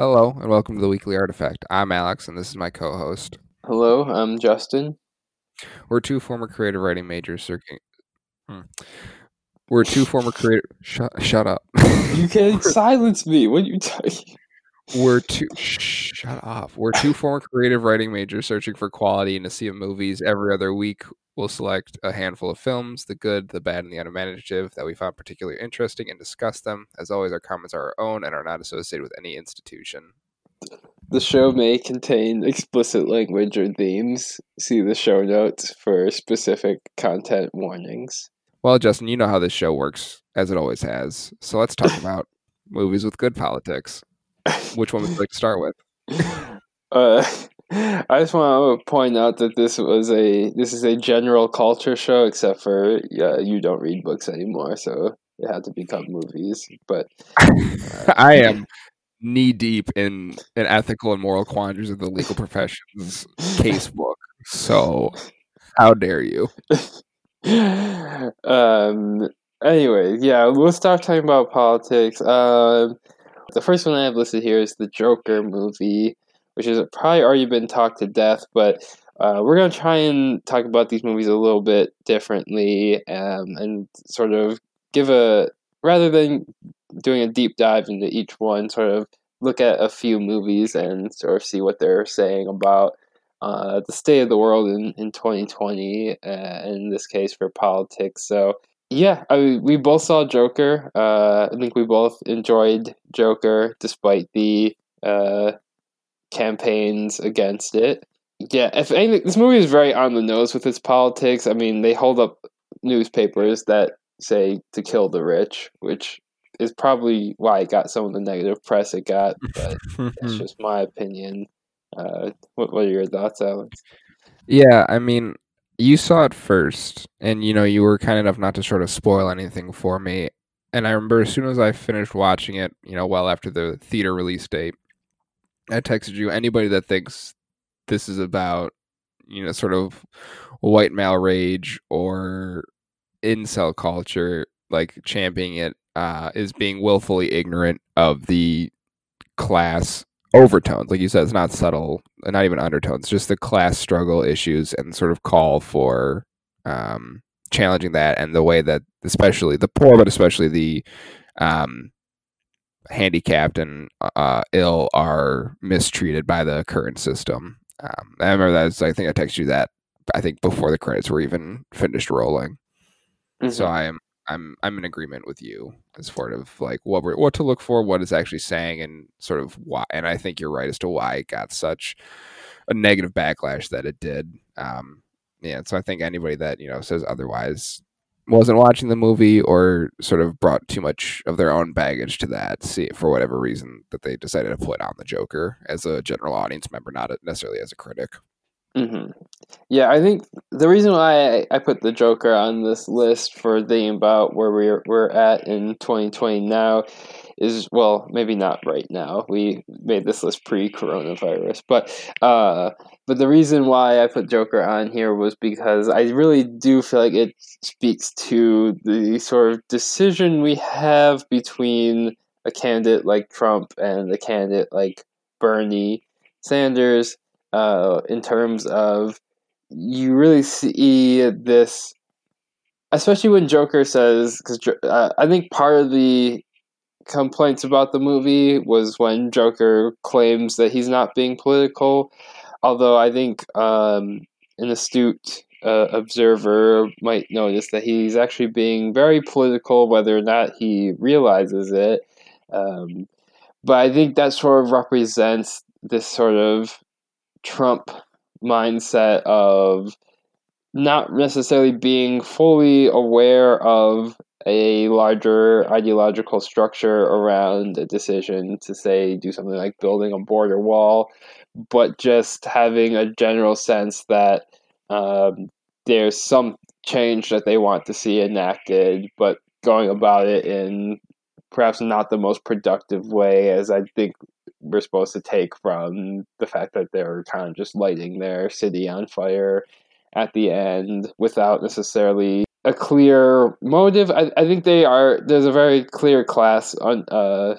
Hello, and welcome to the Weekly Artifact. I'm Alex, and this is my co host. Hello, I'm Justin. We're two former creative writing majors searching. Hmm. We're two former creative. Shut, shut up. You can't silence me. What are you talking? We're two. Shut up. We're two former creative writing majors searching for quality in a sea of movies. Every other week, we'll select a handful of films, the good, the bad, and the unimaginative, that we found particularly interesting and discuss them. As always, our comments are our own and are not associated with any institution. The show may contain explicit language or themes. See the show notes for specific content warnings. Well, Justin, you know how this show works, as it always has. So let's talk about movies with good politics. Which one would you like to start with? Uh, I just want to point out that this was a this is a general culture show, except for yeah, you don't read books anymore, so it had to become movies. But I am knee deep in in ethical and moral quandaries of the legal profession's case book. So, how dare you? um. Anyway, yeah, we'll start talking about politics. Um, the first one I have listed here is the Joker movie, which has probably already been talked to death, but uh, we're going to try and talk about these movies a little bit differently um, and sort of give a, rather than doing a deep dive into each one, sort of look at a few movies and sort of see what they're saying about uh, the state of the world in, in 2020, uh, in this case for politics. So, yeah, I mean, we both saw Joker. Uh, I think we both enjoyed Joker despite the uh, campaigns against it. Yeah, if anything, this movie is very on the nose with its politics. I mean, they hold up newspapers that say to kill the rich, which is probably why it got some of the negative press it got. But that's just my opinion. Uh, what, what are your thoughts, Alex? Yeah, I mean, you saw it first, and you know you were kind enough not to sort of spoil anything for me. And I remember as soon as I finished watching it, you know, well after the theater release date, I texted you. Anybody that thinks this is about, you know, sort of white male rage or incel culture, like championing it, uh, is being willfully ignorant of the class overtones. Like you said, it's not subtle, not even undertones, just the class struggle issues and sort of call for um, challenging that and the way that, especially the poor, but especially the um, handicapped and uh, ill are mistreated by the current system. Um, I remember that. Was, I think I texted you that. I think before the credits were even finished rolling. Mm-hmm. So I am I'm I'm in agreement with you as sort of like what we're, what to look for, what it's actually saying, and sort of why. And I think you're right as to why it got such a negative backlash that it did. Um, yeah, so I think anybody that you know says otherwise wasn't watching the movie or sort of brought too much of their own baggage to that see for whatever reason that they decided to put on the joker as a general audience member not necessarily as a critic mm-hmm. yeah i think the reason why I, put the joker on this list for thinking about where we're, we're at in 2020 now is well maybe not right now we made this list pre-coronavirus but uh but the reason why I put Joker on here was because I really do feel like it speaks to the sort of decision we have between a candidate like Trump and a candidate like Bernie Sanders uh, in terms of you really see this, especially when Joker says, because uh, I think part of the complaints about the movie was when Joker claims that he's not being political Although I think um, an astute uh, observer might notice that he's actually being very political, whether or not he realizes it. Um, but I think that sort of represents this sort of Trump mindset of not necessarily being fully aware of a larger ideological structure around a decision to say do something like building a border wall but just having a general sense that um, there's some change that they want to see enacted, but going about it in perhaps not the most productive way, as I think we're supposed to take from the fact that they're kind of just lighting their city on fire at the end without necessarily a clear motive. I, I think they are. There's a very clear class on uh,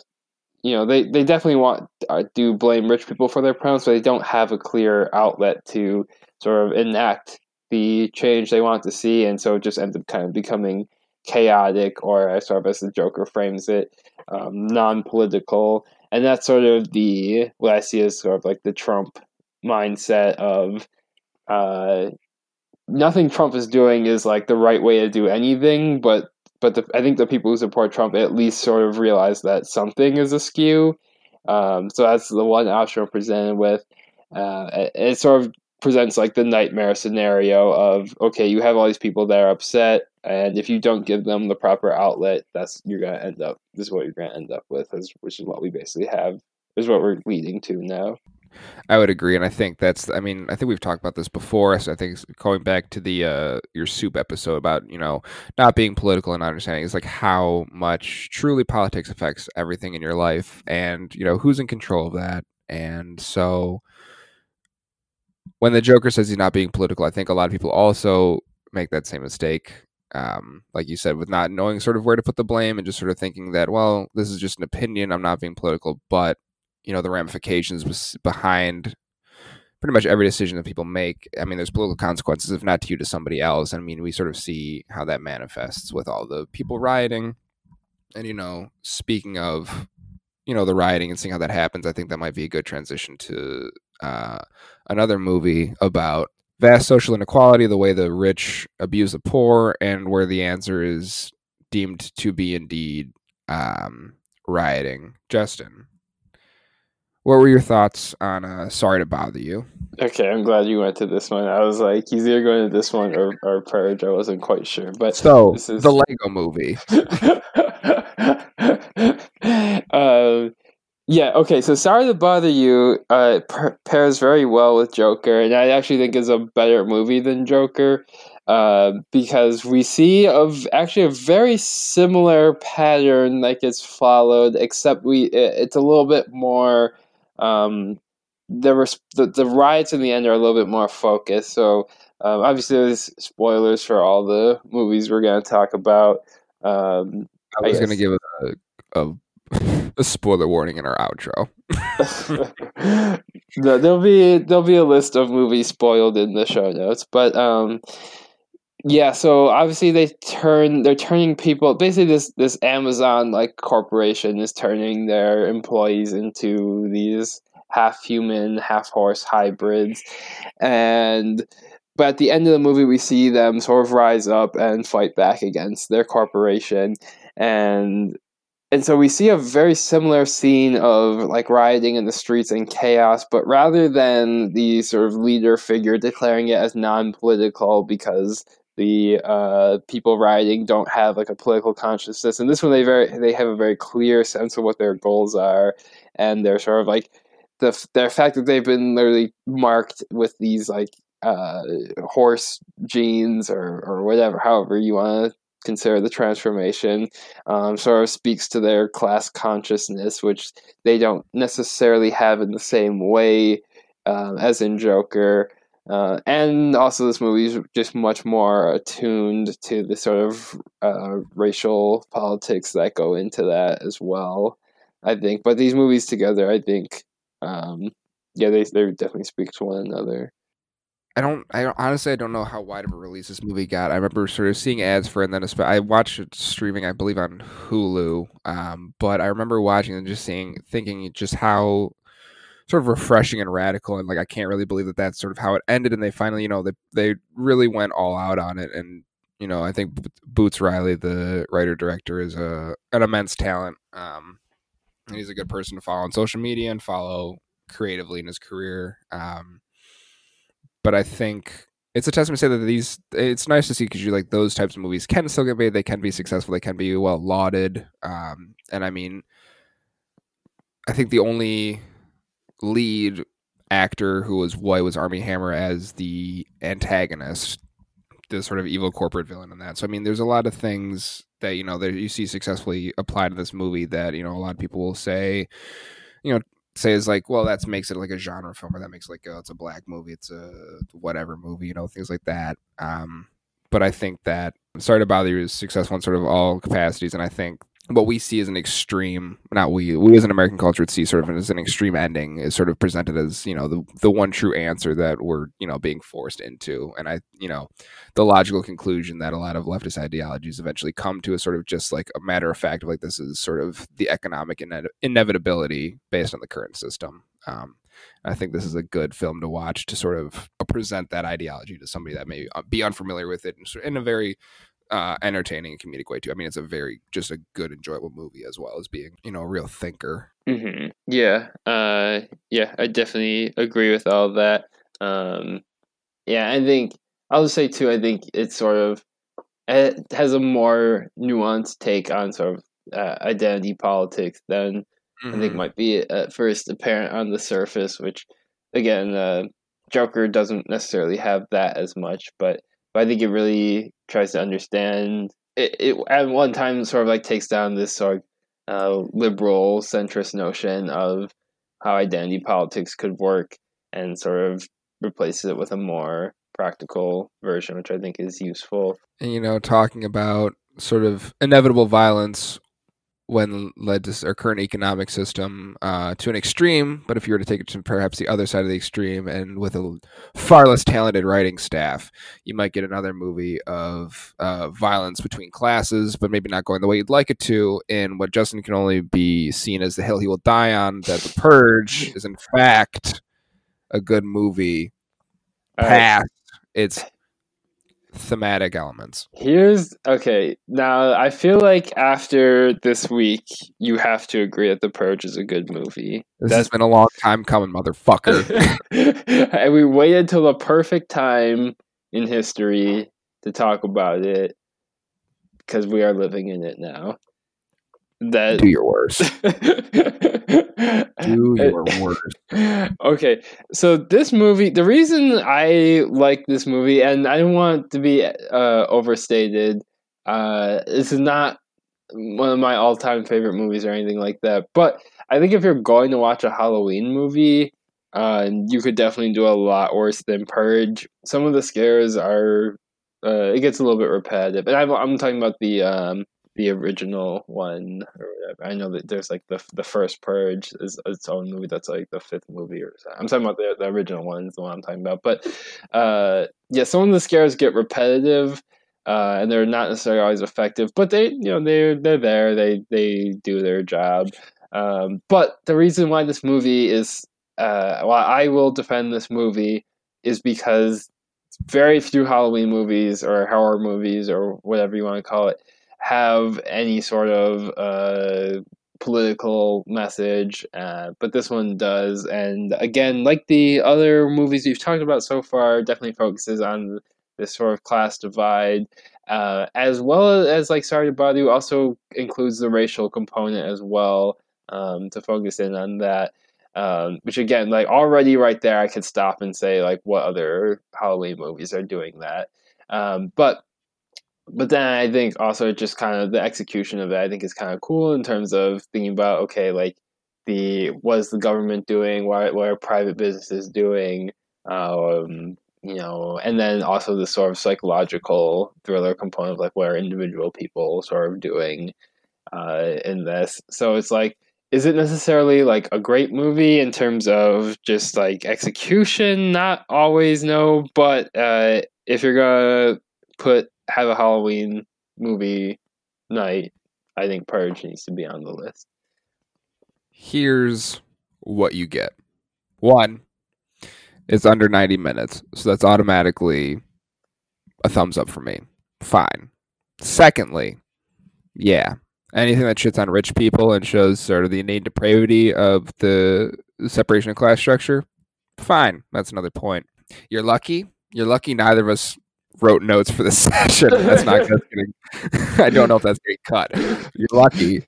you know they, they definitely want uh, do blame rich people for their problems, but they don't have a clear outlet to sort of enact the change they want to see, and so it just ends up kind of becoming chaotic, or as sort of as the Joker frames it, um, non-political, and that's sort of the what I see as sort of like the Trump mindset of uh, nothing Trump is doing is like the right way to do anything, but but the, I think the people who support Trump at least sort of realize that something is askew. Um, so that's the one option I'm presented with. Uh, it, it sort of presents like the nightmare scenario of okay, you have all these people that are upset, and if you don't give them the proper outlet, that's you're gonna end up. This is what you're gonna end up with, which is what we basically have. Is what we're leading to now. I would agree, and I think that's. I mean, I think we've talked about this before. So I think going back to the uh, your soup episode about you know not being political and understanding is like how much truly politics affects everything in your life, and you know who's in control of that. And so when the Joker says he's not being political, I think a lot of people also make that same mistake. Um, like you said, with not knowing sort of where to put the blame and just sort of thinking that, well, this is just an opinion. I'm not being political, but you know the ramifications behind pretty much every decision that people make. I mean, there's political consequences, if not to you, to somebody else. I mean, we sort of see how that manifests with all the people rioting. And, you know, speaking of, you know, the rioting and seeing how that happens, I think that might be a good transition to uh, another movie about vast social inequality, the way the rich abuse the poor, and where the answer is deemed to be indeed um, rioting. Justin, what were your thoughts on uh, Sorry to Bother You? Okay, I'm glad you went to this one. I was like, he's either going to this one or, or Purge. I wasn't quite sure. But so this is the Lego movie. um, yeah, okay. So Sorry to Bother You uh, pairs very well with Joker, and I actually think is a better movie than Joker. Uh, because we see of actually a very similar pattern that gets followed, except we it, it's a little bit more um, there were the, the riots in the end are a little bit more focused. So um, obviously, there's spoilers for all the movies we're going to talk about. Um, I was going to give a, a, a spoiler warning in our outro. no, there'll be there'll be a list of movies spoiled in the show notes, but um, yeah. So obviously, they turn they're turning people. Basically, this this Amazon like corporation is turning their employees into these half human, half horse hybrids. And but at the end of the movie we see them sort of rise up and fight back against their corporation and and so we see a very similar scene of like rioting in the streets and chaos, but rather than the sort of leader figure declaring it as non-political because the uh, people rioting don't have like a political consciousness, and this one they very they have a very clear sense of what their goals are, and they're sort of like the the fact that they've been literally marked with these like uh, horse genes or or whatever, however you want to consider the transformation, um, sort of speaks to their class consciousness, which they don't necessarily have in the same way um, as in Joker. Uh, and also, this movie is just much more attuned to the sort of uh, racial politics that go into that as well. I think, but these movies together, I think, um, yeah, they they definitely speak to one another. I don't. I don't, honestly, I don't know how wide of a release this movie got. I remember sort of seeing ads for it, and then I watched it streaming, I believe, on Hulu. Um, but I remember watching and just seeing, thinking just how sort of refreshing and radical, and like I can't really believe that that's sort of how it ended. And they finally, you know, they they really went all out on it, and you know, I think Boots Riley, the writer director, is a an immense talent. Um, and he's a good person to follow on social media and follow creatively in his career. Um, but I think it's a testament to say that these it's nice to see because you like those types of movies can still get made they can be successful they can be well lauded um, and i mean i think the only lead actor who was white was Armie Hammer as the antagonist the sort of evil corporate villain in that. So i mean there's a lot of things that you know that you see successfully applied to this movie that you know a lot of people will say you know say is like well that makes it like a genre film or that makes like oh, it's a black movie it's a whatever movie you know things like that. Um but i think that sorry to bother you is successful in sort of all capacities and i think what we see as an extreme not we we as an american culture would see sort of as an extreme ending is sort of presented as you know the the one true answer that we're you know being forced into. And i you know the logical conclusion that a lot of leftist ideologies eventually come to is sort of just like a matter of fact of like this is sort of the economic ine- inevitability based on the current system. Um, I think this is a good film to watch to sort of present that ideology to somebody that may uh, be unfamiliar with it in a very uh, entertaining and comedic way too. I mean, it's a very just a good, enjoyable movie as well as being you know a real thinker. Mm-hmm. Yeah, uh, yeah, I definitely agree with all that. Um, yeah, I think I'll just say too. I think it's sort of it has a more nuanced take on sort of uh, identity politics than mm-hmm. I think mm-hmm. might be at first apparent on the surface. Which again, uh, Joker doesn't necessarily have that as much, but but I think it really tries to understand. It, it at one time sort of like takes down this sort of uh, liberal centrist notion of how identity politics could work and sort of replaces it with a more practical version, which I think is useful. And you know, talking about sort of inevitable violence when led to our current economic system uh, to an extreme. But if you were to take it to perhaps the other side of the extreme, and with a far less talented writing staff, you might get another movie of uh, violence between classes, but maybe not going the way you'd like it to. In what Justin can only be seen as the hill he will die on, that The Purge is in fact a good movie. Past its thematic elements. Here's okay. Now I feel like after this week, you have to agree that The Purge is a good movie. This That's... has been a long time coming, motherfucker. and we waited till the perfect time in history to talk about it because we are living in it now that do your worst. do your worst. Okay, so this movie, the reason I like this movie, and I don't want to be uh, overstated, uh, this is not one of my all-time favorite movies or anything like that. But I think if you're going to watch a Halloween movie, uh, you could definitely do a lot worse than Purge. Some of the scares are, uh, it gets a little bit repetitive, and I'm, I'm talking about the um, the original one or whatever. I know that there's like the the first Purge is its own movie that's like the fifth movie or something. I'm talking about the the original one is the one I'm talking about. But uh, yeah, some of the scares get repetitive. Uh, and they're not necessarily always effective, but they, you know, they're they're there. They they do their job. Um, but the reason why this movie is, uh, why I will defend this movie, is because very few Halloween movies or horror movies or whatever you want to call it have any sort of uh, political message, uh, but this one does. And again, like the other movies we've talked about so far, definitely focuses on this sort of class divide, uh, as well as like Sorry to Bother You also includes the racial component as well um, to focus in on that. Um, which again, like already right there, I could stop and say like what other Halloween movies are doing that. Um, but but then I think also just kind of the execution of it, I think is kind of cool in terms of thinking about okay, like the what is the government doing, what what are private businesses doing, um, you know, and then also the sort of psychological thriller component of like what are individual people sort of doing uh, in this. So it's like, is it necessarily like a great movie in terms of just like execution? Not always, no. But uh, if you're gonna put have a Halloween movie night, I think Purge needs to be on the list. Here's what you get. One, it's under 90 minutes, so that's automatically a thumbs up for me. Fine. Secondly, yeah, anything that shits on rich people and shows sort of the innate depravity of the separation of class structure, fine. That's another point. You're lucky. You're lucky neither of us wrote notes for the session. That's not that's getting. I don't know if that's getting cut. You're lucky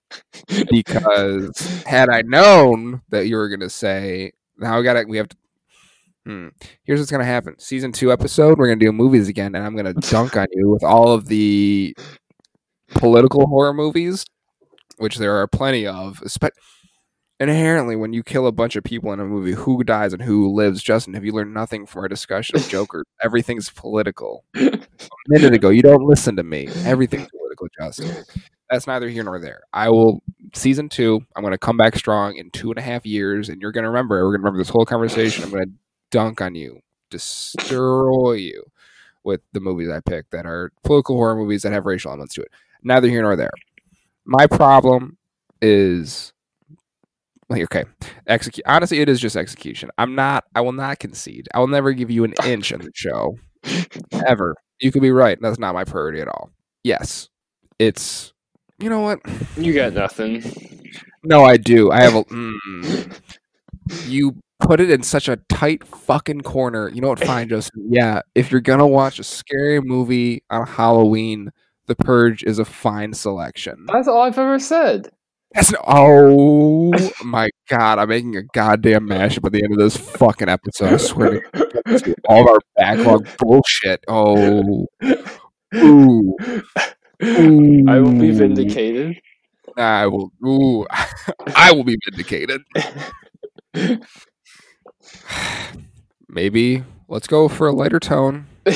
because had I known that you were going to say, now we got to, we have to. Hmm. Here's what's gonna happen. Season two episode, we're gonna do movies again, and I'm gonna dunk on you with all of the political horror movies, which there are plenty of inherently when you kill a bunch of people in a movie who dies and who lives justin have you learned nothing from our discussion of joker everything's political a minute ago you don't listen to me everything's political justin That's neither here nor there. I will season two. I'm going to come back strong in two and a half years, and you're going to remember. We're going to remember this whole conversation. I'm going to dunk on you, destroy you with the movies I pick that are political horror movies that have racial elements to it. Neither here nor there. My problem is like okay, execute. Honestly, it is just execution. I'm not. I will not concede. I will never give you an inch on the show, ever. You could be right. That's not my priority at all. Yes, it's. You know what? You got nothing. No, I do. I have a. Mm, you put it in such a tight fucking corner. You know what? Fine, Justin. Yeah, if you're gonna watch a scary movie on Halloween, The Purge is a fine selection. That's all I've ever said. That's no, oh my god! I'm making a goddamn mashup at the end of this fucking episode. I swear to God, all our backlog bullshit. Oh, ooh, ooh. I will be vindicated. I will. Ooh, I will be vindicated. Maybe let's go for a lighter tone.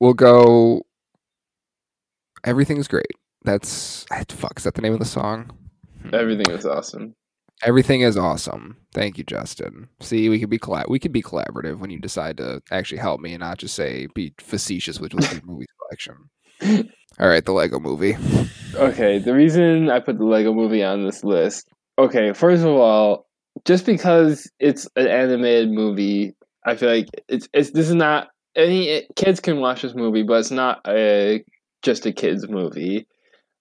We'll go. Everything's great. That's eh, fuck. Is that the name of the song? Hmm. Everything is awesome. Everything is awesome. Thank you, Justin. See, we could be collab- we could be collaborative when you decide to actually help me and not just say be facetious with, with your movie selection. All right, the Lego Movie. Okay, the reason I put the Lego Movie on this list. Okay, first of all, just because it's an animated movie, I feel like it's it's this is not any it, kids can watch this movie, but it's not a just a kids movie.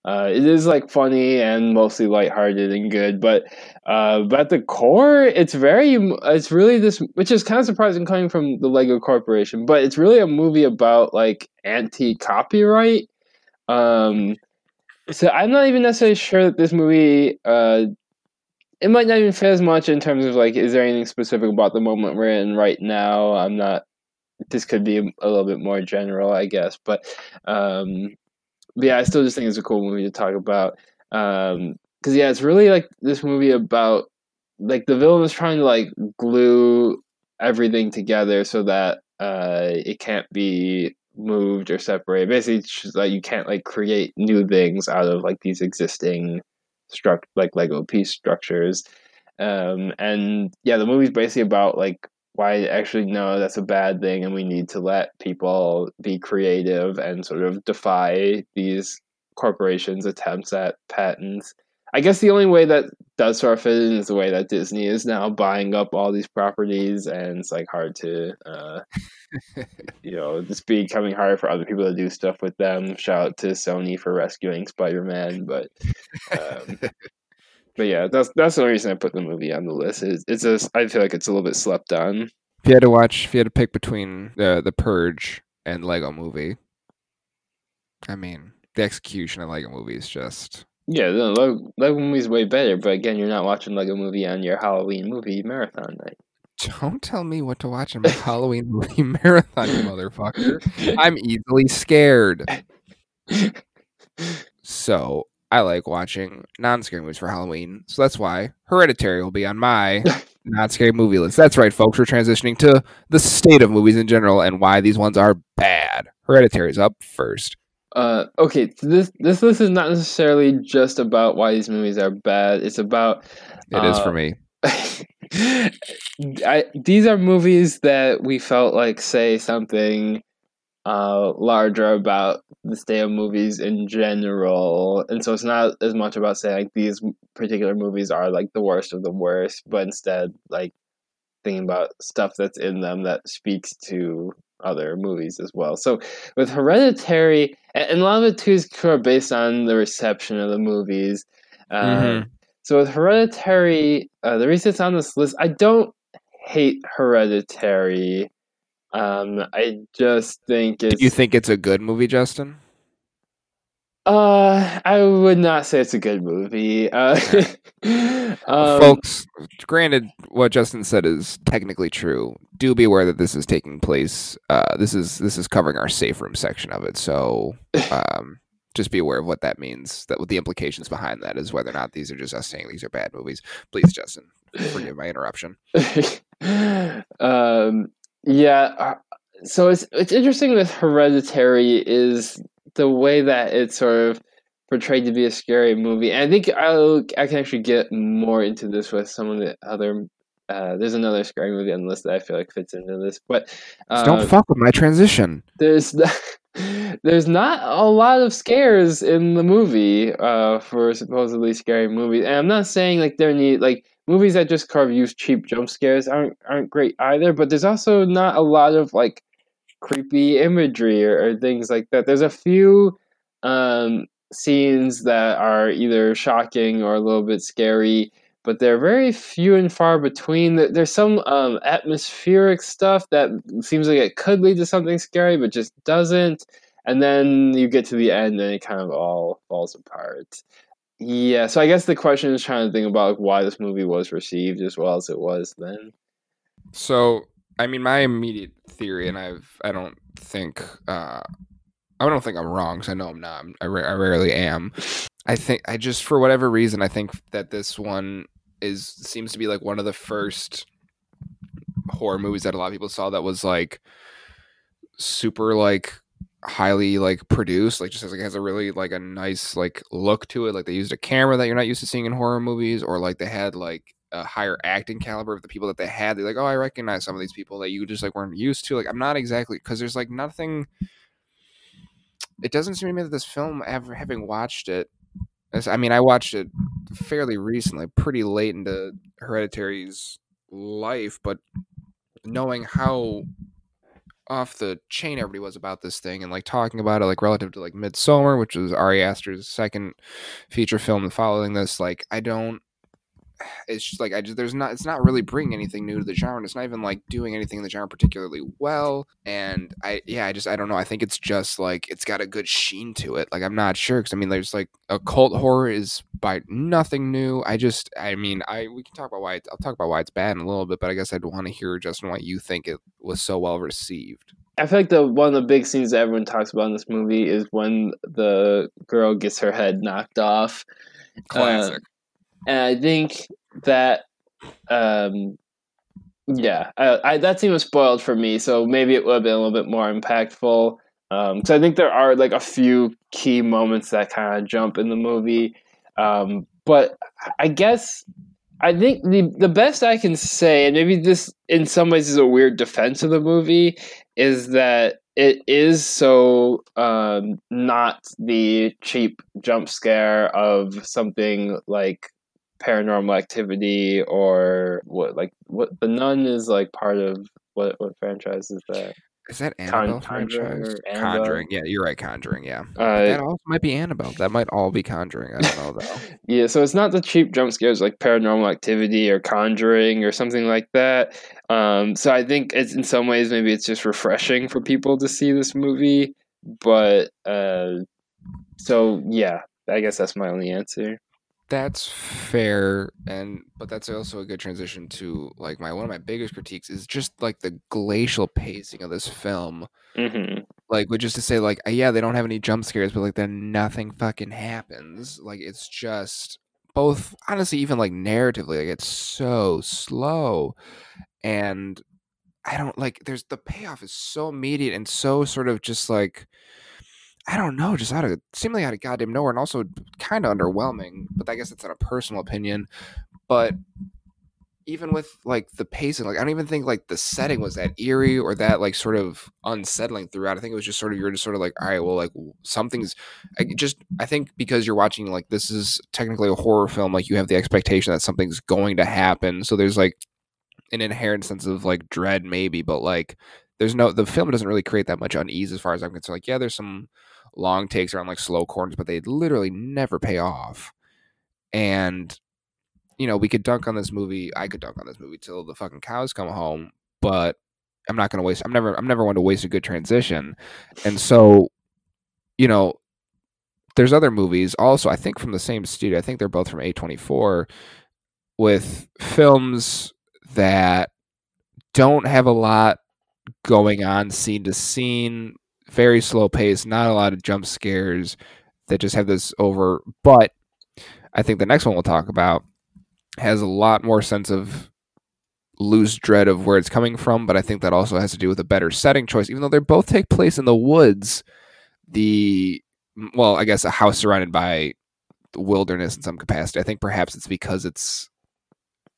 Uh, it is like funny and mostly lighthearted and good, but uh, but at the core, it's very it's really this, which is kind of surprising coming from the Lego Corporation, but it's really a movie about like anti copyright. Um, so I'm not even necessarily sure that this movie uh, it might not even fit as much in terms of like, is there anything specific about the moment we're in right now? I'm not. This could be a, little bit more general, I guess, but um, yeah, I still just think it's a cool movie to talk about. Um, because yeah, it's really like this movie about like the villain is trying to like glue everything together so that uh it can't be moved or separated. Basically, just like you can't like create new things out of like these existing struct like Lego piece structures. Um, and yeah, the movie's basically about like why actually no, that's a bad thing, and we need to let people be creative and sort of defy these corporations' attempts at patents. I guess the only way that does sort of fit in is the way that Disney is now buying up all these properties, and it's like hard to, uh, you know, it's becoming harder for other people to do stuff with them. Shout out to Sony for rescuing Spider Man, but, um, but yeah, that's that's the only reason I put the movie on the list. Is it's a I feel like it's a little bit slept on. If you had to watch, if you had to pick between the the Purge and Lego Movie, I mean, the execution of Lego Movie is just Yeah, the Lego, Lego movie's way better, but again, you're not watching Lego movie on your Halloween movie marathon night. Don't tell me what to watch in my Halloween movie marathon, you motherfucker. I'm easily scared. So I like watching non-scary movies for Halloween. So that's why Hereditary will be on my non-scary movie list. That's right, folks. We're transitioning to the state of movies in general and why these ones are bad. Hereditary is up first. Uh, okay, this this list is not necessarily just about why these movies are bad. It's about It is Uh, for me. I, these are movies that we felt like say something uh, larger about the state of movies in general, and so it's not as much about saying like these particular movies are like the worst of the worst, but instead like thinking about stuff that's in them that speaks to other movies as well. So with Hereditary, and, a lot of it too is based on the reception of the movies. Uh, Mhm. So with Hereditary, uh, the reason it's on this list, I don't hate Hereditary. Um, I just think it's. Do you think it's a good movie, Justin? Uh, I would not say it's a good movie. Uh, um, Folks, granted, what Justin said is technically true. Do be aware that this is taking place. Uh, this is this is covering our safe room section of it. So, um, just be aware of what that means. That what the implications behind that is whether or not these are just us saying these are bad movies. Please, Justin, forgive my interruption. um, yeah. uh, So it's it's interesting with Hereditary is the way that it's sort of portrayed to be a scary movie. And I think I'll, I can actually get more into this with some of the other. Uh, there's another scary movie on the list that I feel like fits into this, but uh, don't fuck with my transition. There's there's not a lot of scares in the movie uh, for supposedly scary movies, and I'm not saying like there need like movies that just carve use cheap jump scares aren't aren't great either. But there's also not a lot of like creepy imagery or, or things like that. There's a few um, scenes that are either shocking or a little bit scary, but they're very few and far between. There's some um, atmospheric stuff that seems like it could lead to something scary, but just doesn't. And then you get to the end and it kind of all falls apart. Yeah, so I guess the question is trying to think about why this movie was received as well as it was then. So, I mean, my immediate theory, and I've I don't think uh, I don't think I'm wrong because I know I'm not. I, ra- I rarely am. I think I just for whatever reason I think that this one is seems to be like one of the first horror movies that a lot of people saw that was like super like highly like produced like just has, like has a really like a nice like look to it like they used a camera that you're not used to seeing in horror movies or like they had like a higher acting caliber of the people that they had they're like oh i recognize some of these people that you just like weren't used to like i'm not exactly because there's like nothing it doesn't seem to me that this film, ever having watched it, I mean, I watched it fairly recently, pretty late into Hereditary's life, but knowing how off the chain everybody was about this thing and like talking about it like relative to like Midsommar, which was Ari Aster's second feature film following this, like I don't it's just like I just there's not it's not really bringing anything new to the genre. And It's not even like doing anything in the genre particularly well. And I yeah, I just I don't know. I think it's just like it's got a good sheen to it. Like I'm not sure because I mean there's like occult horror is by nothing new. I just I mean I we can talk about why I'll talk about why it's bad in a little bit, but I guess I'd want to hear Justin why you think it was so well received. I feel like the one of the big scenes that everyone talks about in this movie is when the girl gets her head knocked off. Classic. Uh, and I think that, um, yeah, I, I, that scene was spoiled for me, so maybe it would have been a little bit more impactful. Um, so I think there are like a few key moments that kind of jump in the movie, um, but I guess I think the the best I can say, and maybe this in some ways is a weird defense of the movie, is that it is so um, not the cheap jump scare of something like paranormal activity or what like what the nun is like part of what what franchise is that is that Annabelle Con- franchise? Annabelle? Conjuring, yeah, you're right. Conjuring, yeah. Uh, that also might be Annabelle. That might all be Conjuring. I don't know though. yeah, so it's not the cheap jump scares like Paranormal Activity or Conjuring or something like that. Um, so I think it's in some ways maybe it's just refreshing for people to see this movie, but uh, so yeah, I guess that's my only answer that's fair and but that's also a good transition to like my one of my biggest critiques is just like the glacial pacing of this film mm-hmm. like which is to say like uh, yeah they don't have any jump scares but like then nothing fucking happens like it's just both honestly even like narratively like it's so slow and i don't like there's the payoff is so immediate and so sort of just like I don't know, just out of seemingly out of goddamn nowhere, and also kind of underwhelming. But I guess that's not a personal opinion. But even with like the pacing, like I don't even think like the setting was that eerie or that like sort of unsettling throughout. I think it was just sort of you're just sort of like, all right, well, like something's I just I think because you're watching like this is technically a horror film, like you have the expectation that something's going to happen. So there's like an inherent sense of like dread, maybe, but like there's no the film doesn't really create that much unease as far as I'm concerned. Like, yeah, there's some long takes around like slow corners, but they literally never pay off. And you know, we could dunk on this movie. I could dunk on this movie till the fucking cows come home, but I'm not going to waste. I'm never. I'm never one to waste a good transition. And so, you know, there's other movies also. I think from the same studio. I think they're both from A24, with films that don't have a lot going on scene to scene, very slow pace, not a lot of jump scares that just have this over. But I think the next one we'll talk about has a lot more sense of loose dread of where it's coming from. But I think that also has to do with a better setting choice. Even though they both take place in the woods, the well, I guess a house surrounded by wilderness in some capacity. I think perhaps it's because it's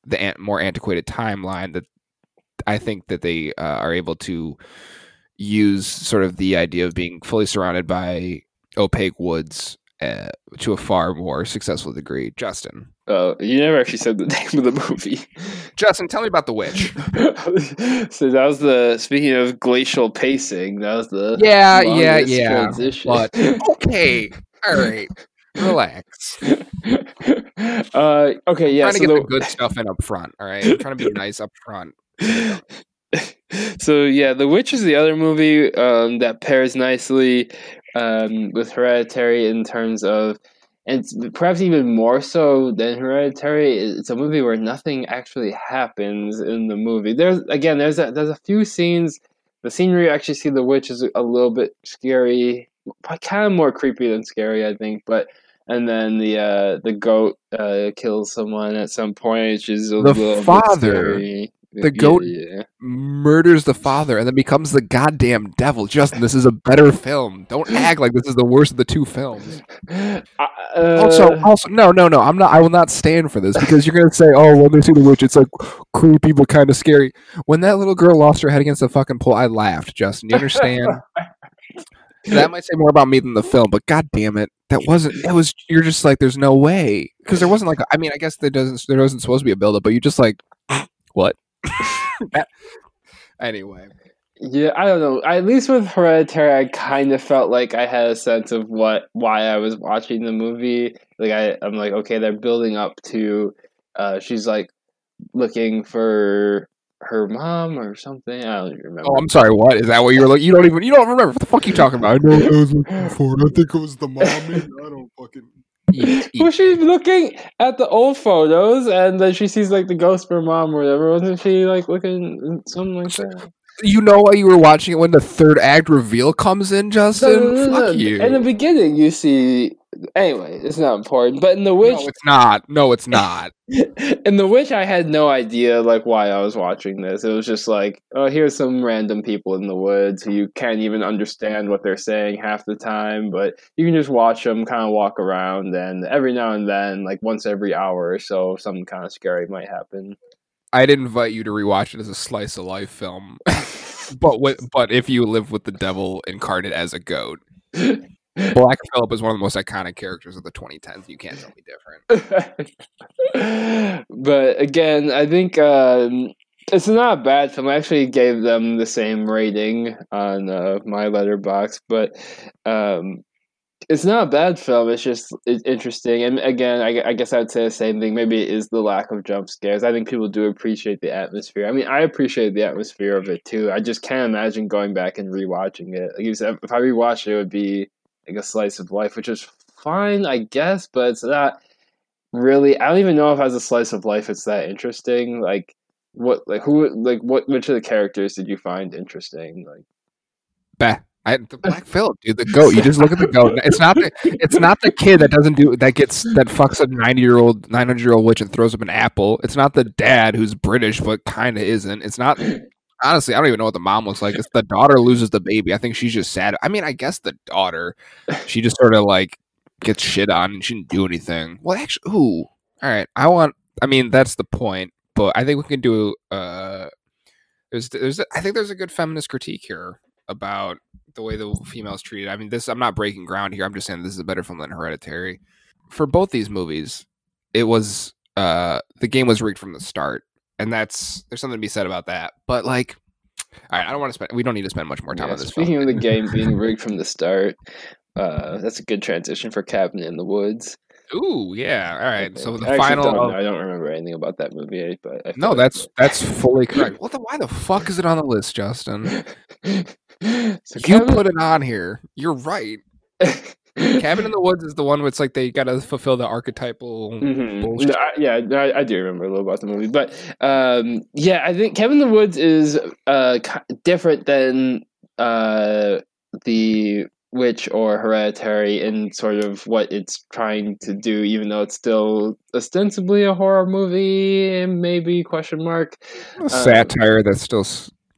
the more antiquated timeline that I think that they uh, are able to use sort of the idea of being fully surrounded by opaque woods uh, to a far more successful degree. Justin, Oh, you never actually said the name of the movie. Justin, tell me about the witch. so that was the speaking of glacial pacing. That was the Yeah, yeah, yeah, Transition. but- okay, all right, relax. uh, okay, yeah. trying to so get the- the good stuff in up front. All right, I'm trying to be nice up front. so yeah, The Witch is the other movie um, that pairs nicely um, with Hereditary in terms of, and perhaps even more so than Hereditary. It's a movie where nothing actually happens in the movie. There's again, there's a, there's a few scenes. The scene where you actually see the witch is a little bit scary, kind of more creepy than scary, I think. But and then the uh, the goat uh, kills someone at some point, which is a The little bit father, scary. The goat- yeah. Murders the father and then becomes the goddamn devil. Justin, this is a better film. Don't act like this is the worst of the two films. Uh, Also, also, no, no, no. I'm not. I will not stand for this because you're gonna say, "Oh, when they see the witch, it's like creepy but kind of scary." When that little girl lost her head against the fucking pole, I laughed. Justin, you understand? that might say more about me than the film, but god damn it, that wasn't. It was. You're just like, there's no way because there wasn't like. I mean, I guess there doesn't. There wasn't supposed to be a buildup, but you just like, what? That- anyway, yeah, I don't know. At least with Hereditary, I kind of felt like I had a sense of what why I was watching the movie. Like I, I'm like, okay, they're building up to. Uh, she's like looking for her mom or something. I don't even remember. oh, I'm sorry. What is that? What you were like? You don't even. You don't remember what the fuck you talking about? I know what I was looking for. I think it was the mom. I don't fucking. Well, she's looking at the old photos, and then she sees like the ghost of her mom or whatever. Wasn't she like looking something like that? You know why you were watching it when the third act reveal comes in, Justin? No, no, no, no. Fuck you. In the beginning, you see. Anyway, it's not important. But in the witch, no, it's not. No, it's not. in the witch, I had no idea like why I was watching this. It was just like, oh, here's some random people in the woods who you can't even understand what they're saying half the time, but you can just watch them kind of walk around, and every now and then, like once every hour or so, something kind of scary might happen. I'd invite you to rewatch it as a slice of life film, but with, but if you live with the devil incarnate as a goat, Black Phillip is one of the most iconic characters of the 2010s. You can't tell me different. but again, I think um, it's not a bad film. I actually gave them the same rating on uh, my Letterboxd, but um, it's not a bad film. It's just it's interesting. And again, I, I guess I'd say the same thing. Maybe it is the lack of jump scares. I think people do appreciate the atmosphere. I mean, I appreciate the atmosphere of it too. I just can't imagine going back and rewatching it. Like said, if I rewatched it, it would be like a slice of life, which is fine, I guess, but it's not really. I don't even know if as a slice of life it's that interesting. Like what, like who, like what, which of the characters did you find interesting? Like Bah. I, the Black Phillip, dude, the goat. You just look at the goat. It's not the it's not the kid that doesn't do that gets that fucks a ninety year old, nine hundred year old witch and throws up an apple. It's not the dad who's British but kind of isn't. It's not. Honestly, I don't even know what the mom looks like. It's the daughter loses the baby. I think she's just sad. I mean, I guess the daughter, she just sort of like gets shit on and she didn't do anything. Well, actually, ooh, all right. I want. I mean, that's the point. But I think we can do. Uh, there's, there's. I think there's a good feminist critique here about the way the females treated. I mean, this I'm not breaking ground here. I'm just saying this is a better film than Hereditary. For both these movies, it was uh the game was rigged from the start, and that's there's something to be said about that. But like, all right, I don't want to spend. We don't need to spend much more time Yeah, on this. speaking film. of the game being rigged from the start, uh, that's a good transition for Cabin in the Woods. Ooh, yeah. All right. So the actually final. don't, I don't remember anything about that movie, but I no, feel that's that's fully correct. Well, then why the fuck is it on the list, Justin? so You Cabin- put it on here. You're right. Cabin in the Woods is the one where it's like they got to fulfill the archetypal. Mhm. bullshit. No, I- yeah, no, I, I do remember a little about the movie, but um, yeah, I think Cabin in the Woods is uh, different than uh, the Witch or Hereditary in sort of what it's trying to do, even though it's still ostensibly a horror movie, and maybe question mark. A satire that's still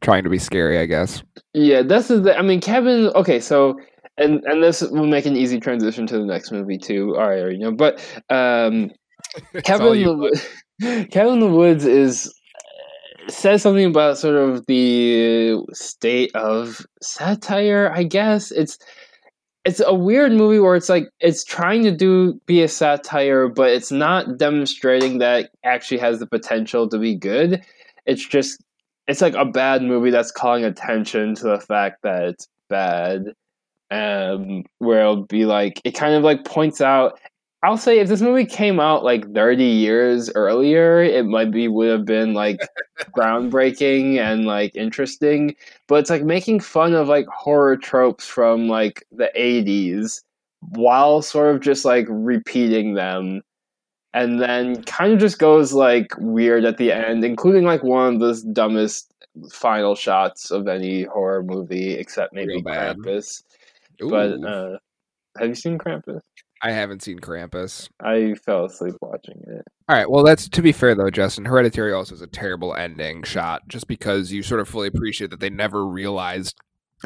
trying to be scary, I guess. Yeah, this is the. I mean, Kevin. Okay, so and and this will make an easy transition to the next movie too. All right, you know, but um, Kevin you, the Cabin in the Woods is says something about sort of the state of satire. I guess it's it's a weird movie where it's like it's trying to do be a satire, but it's not demonstrating that actually has the potential to be good. It's just it's like a bad movie that's calling attention to the fact that it's bad. Um, where it'll be like it kind of like points out I'll say if this movie came out like 30 years earlier, it might be would have been like groundbreaking and like interesting. But it's like making fun of like horror tropes from like the 80s while sort of just like repeating them. And then kind of just goes like weird at the end, including like one of the dumbest final shots of any horror movie, except maybe Krampus. But uh, have you seen Krampus? I haven't seen Krampus. I fell asleep watching it. All right. Well, that's to be fair though, Justin. Hereditary also has a terrible ending shot, just because you sort of fully appreciate that they never realized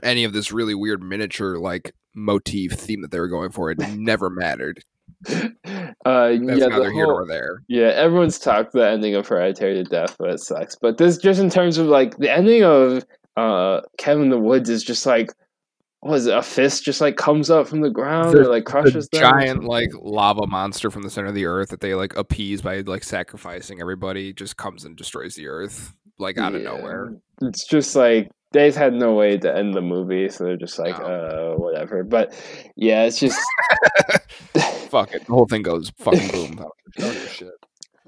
any of this really weird miniature like motif theme that they were going for. It never mattered. Uh, That's yeah, neither the here nor there. Yeah, everyone's talked the ending of Hereditary to death, but it sucks. But this, just in terms of like the ending of uh, Cabin in the Woods, is just like, it? A fist just like comes up from the ground The- or like crushes the them. giant like lava monster from the center of the earth that they like appease by like sacrificing everybody just comes and destroys the earth like out of nowhere. It's just like they had no way to end the movie, so they're just like, No. uh, whatever. But yeah, it's just. Fuck it. The whole thing goes fucking boom. I don't give a shit.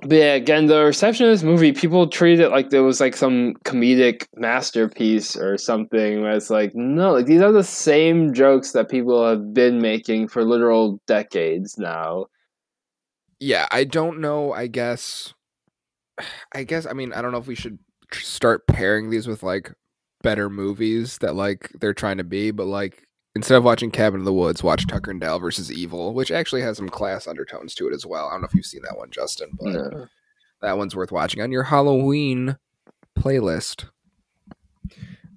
But yeah, again, the reception of this movie, people treated it like there was like some comedic masterpiece or something. Where it's like, no, like these are the same jokes that people have been making for literal decades now. Yeah, I don't know. I guess. I guess. I mean, I don't know if we should start pairing these with like better movies that like they're trying to be, but like instead of watching Cabin in the Woods, watch Tucker and Dale versus Evil, which actually has some class undertones to it as well. I don't know if you've seen that one, Justin, but No. that one's worth watching on your Halloween playlist.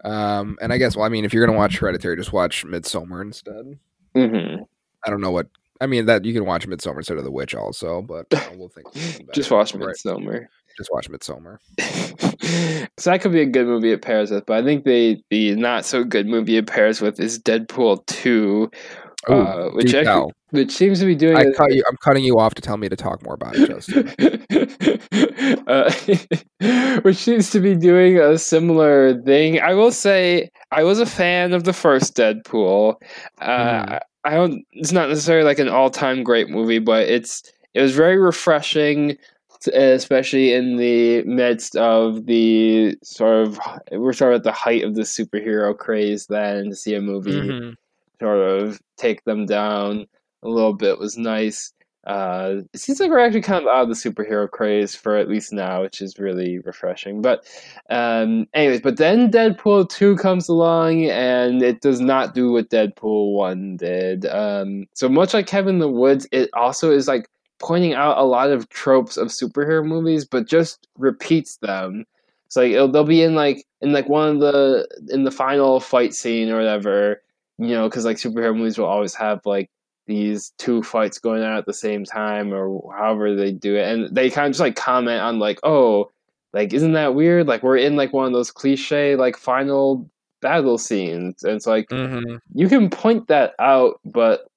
Um, and I guess, well, I mean, if you're gonna watch Hereditary, just watch Midsommar instead. Mhm. I don't know what. I mean, that you can watch Midsommar instead of The Witch, also, but uh, we'll think. Just watch Right, Midsommar. Just watch Midsommar. so that could be a good movie it pairs with, but I think the the not so good movie it pairs with is Deadpool two, Ooh, uh, which actually, which seems to be doing. I a- cut you. I'm cutting you off to tell me to talk more about it, Justin. uh, which seems to be doing a similar thing. I will say I was a fan of the first Deadpool. Uh, Mhm. I don't. It's not necessarily like an all-time great movie, but it's it was very refreshing, especially in the midst of the sort of we're sort of at the height of the superhero craze then to see a movie Mhm. sort of take them down a little bit was nice. Uh, it seems like we're actually kind of out of the superhero craze for at least now, which is really refreshing. But, um, anyways, but then Deadpool 2 comes along and it does not do what Deadpool 1 did. Um, so much like Cabin in the Woods, it also is like pointing out a lot of tropes of superhero movies, but just repeats them. So like they'll be in like in like one of the in the final fight scene or whatever, you know, because like superhero movies will always have like these two fights going on at the same time or however they do it, and they kind of just like comment on like, oh, like isn't that weird? Like we're in like one of those cliche like final battle scenes, and it's like Mhm. you can point that out, but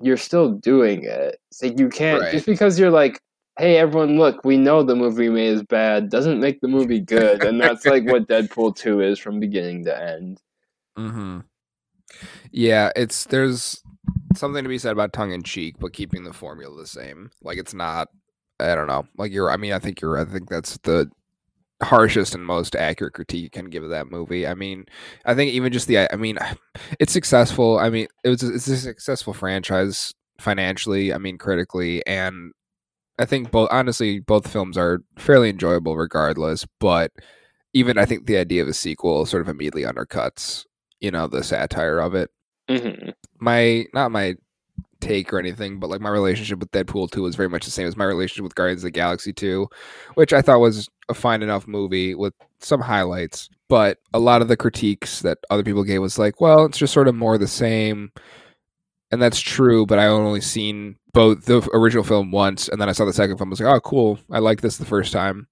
you're still doing it. So you can't Right. just because you're like, hey, everyone, look, we know the movie made is bad, doesn't make the movie good, and that's like what Deadpool two is from beginning to end. Mm-hmm. Yeah, it's there's something to be said about tongue in cheek, but keeping the formula the same. Like it's not. I don't know. Like you're. I mean, I think you're. I think that's the harshest and most accurate critique you can give of that movie. I mean, I think even just the. I mean, it's successful. I mean, it was. It's a successful franchise financially. I mean, critically, and I think both. Honestly, both films are fairly enjoyable regardless. But even I think the idea of a sequel sort of immediately undercuts you know the satire of it hmm my not my take or anything but like my relationship with deadpool 2 was very much the same as my relationship with guardians of the galaxy 2 which i thought was a fine enough movie with some highlights but a lot of the critiques that other people gave was like well it's just sort of more the same and that's true. But I only seen both the original film once, and then I saw the second film. I was like, oh, cool. I like this the first time,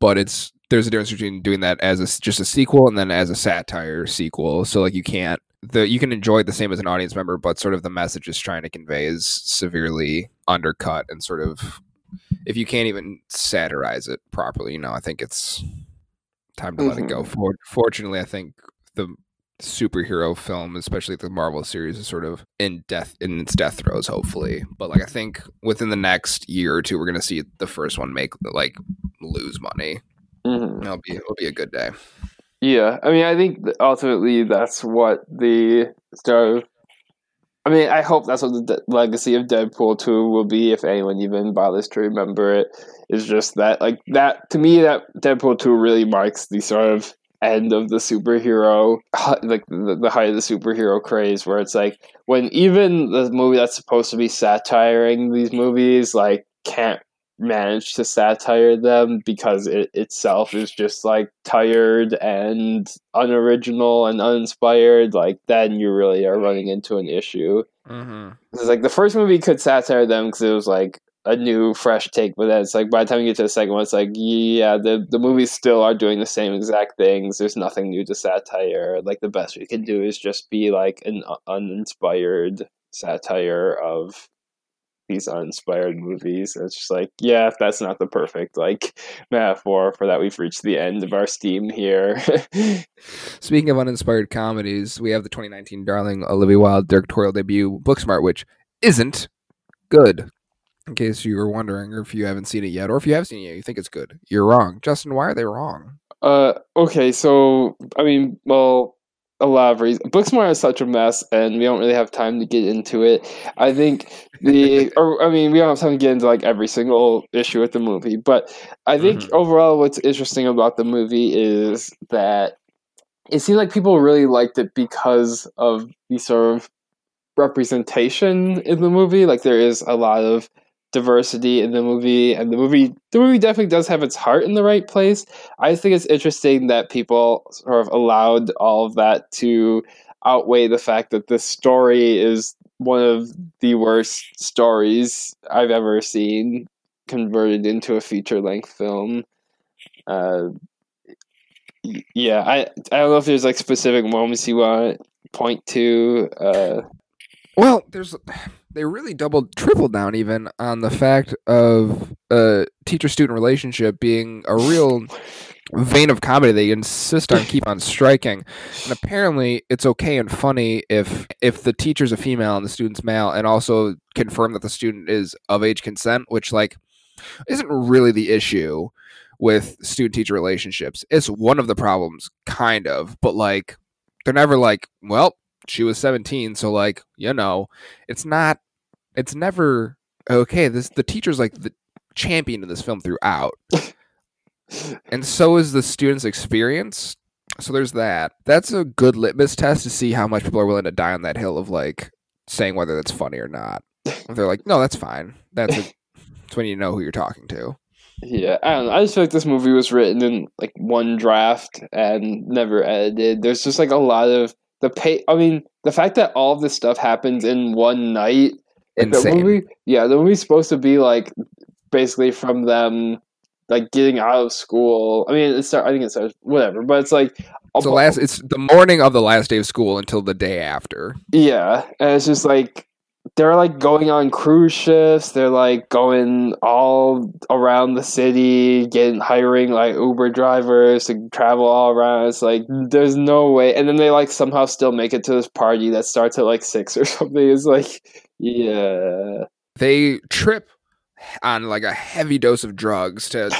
but it's there's a difference between doing that as a, just a sequel and then as a satire sequel. So like you can't the you can enjoy it the same as an audience member, but sort of the message is trying to convey is severely undercut and sort of if you can't even satirize it properly, you know, I think it's time to mm-hmm. let it go. Mm-hmm. For, fortunately, I think the superhero film, especially the Marvel series, is sort of in death in its death throes, hopefully. But like I think within the next year or two, we're gonna see the first one make like lose money. Mm-hmm. It'll be it'll be a good day. Yeah, I mean, I think ultimately that's what the sort of. I mean, I hope that's what the de- legacy of Deadpool two will be, if anyone even bothers to remember it. Is just that, like that to me, that Deadpool two really marks the sort of end of the superhero, like the, the height of the superhero craze, where it's like when even the movie that's supposed to be satiring these movies, like can't manage to satire them because it itself is just like tired and unoriginal and uninspired, like then you really are running into an issue. Mm-hmm. It's like the first movie could satire them because it was like a new, fresh take, but then it's like by the time you get to the second one, it's like yeah, the the movies still are doing the same exact things. There's nothing new to satire. Like the best we can do is just be like an uninspired satire of these uninspired movies. It's just like, yeah, if that's not the perfect like metaphor for that, we've reached the end of our steam here. Speaking of uninspired comedies, we have the 2019 darling Olivia Wilde directorial debut, Booksmart, which isn't good. In case you were wondering, or if you haven't seen it yet, or if you have seen it yet, you think it's good. You're wrong, Justin. Why are they wrong? Uh, okay, so I mean, well, a lot of reasons. Booksmart is such a mess, and we don't really have time to get into it. I think the, or I mean, we don't have time to get into like every single issue with the movie, but I think mm-hmm. overall, what's interesting about the movie is that it seemed like people really liked it because of the sort of representation in the movie. Like there is a lot of diversity in the movie and the movie the movie definitely does have its heart in the right place. I think it's interesting that people sort of allowed all of that to outweigh the fact that this story is one of the worst stories i've ever seen converted into a feature length film. Uh, yeah i i don't know if there's like specific moments you want to point to uh, well there's they really doubled, tripled down even on the fact of uh, a teacher student relationship being a real vein of comedy they insist on keep on striking. And apparently, it's okay and funny if if the teacher's a female and the student's male, and also confirm that the student is of age consent, which like isn't really the issue with student teacher relationships. It's one of the problems, kind of, but like they're never like, well, she was 17 so like you know it's not it's never okay. This the teacher's like the champion in this film throughout, and so is the student's experience. So there's that. That's a good litmus test to see how much people are willing to die on that hill of like saying whether that's funny or not. If they're like, no, that's fine. That's, a, that's when you know who you're talking to. Yeah, I don't know. I just feel like this movie was written in like one draft and never edited. There's just like a lot of the pay. I mean, the fact that all of this stuff happens in one night Insane. The movie, yeah, the movie's supposed to be like basically from them like getting out of school. I mean, it's I think it's whatever, but it's like it's the last. It's the morning of the last day of school until the day after. Yeah, and it's just like they're like going on cruise ships. They're like going all around the city, getting hiring like Uber drivers to travel all around. It's like there's no way. And then they like somehow still make it to this party that starts at like six or something. It's like yeah. They trip on like a heavy dose of drugs to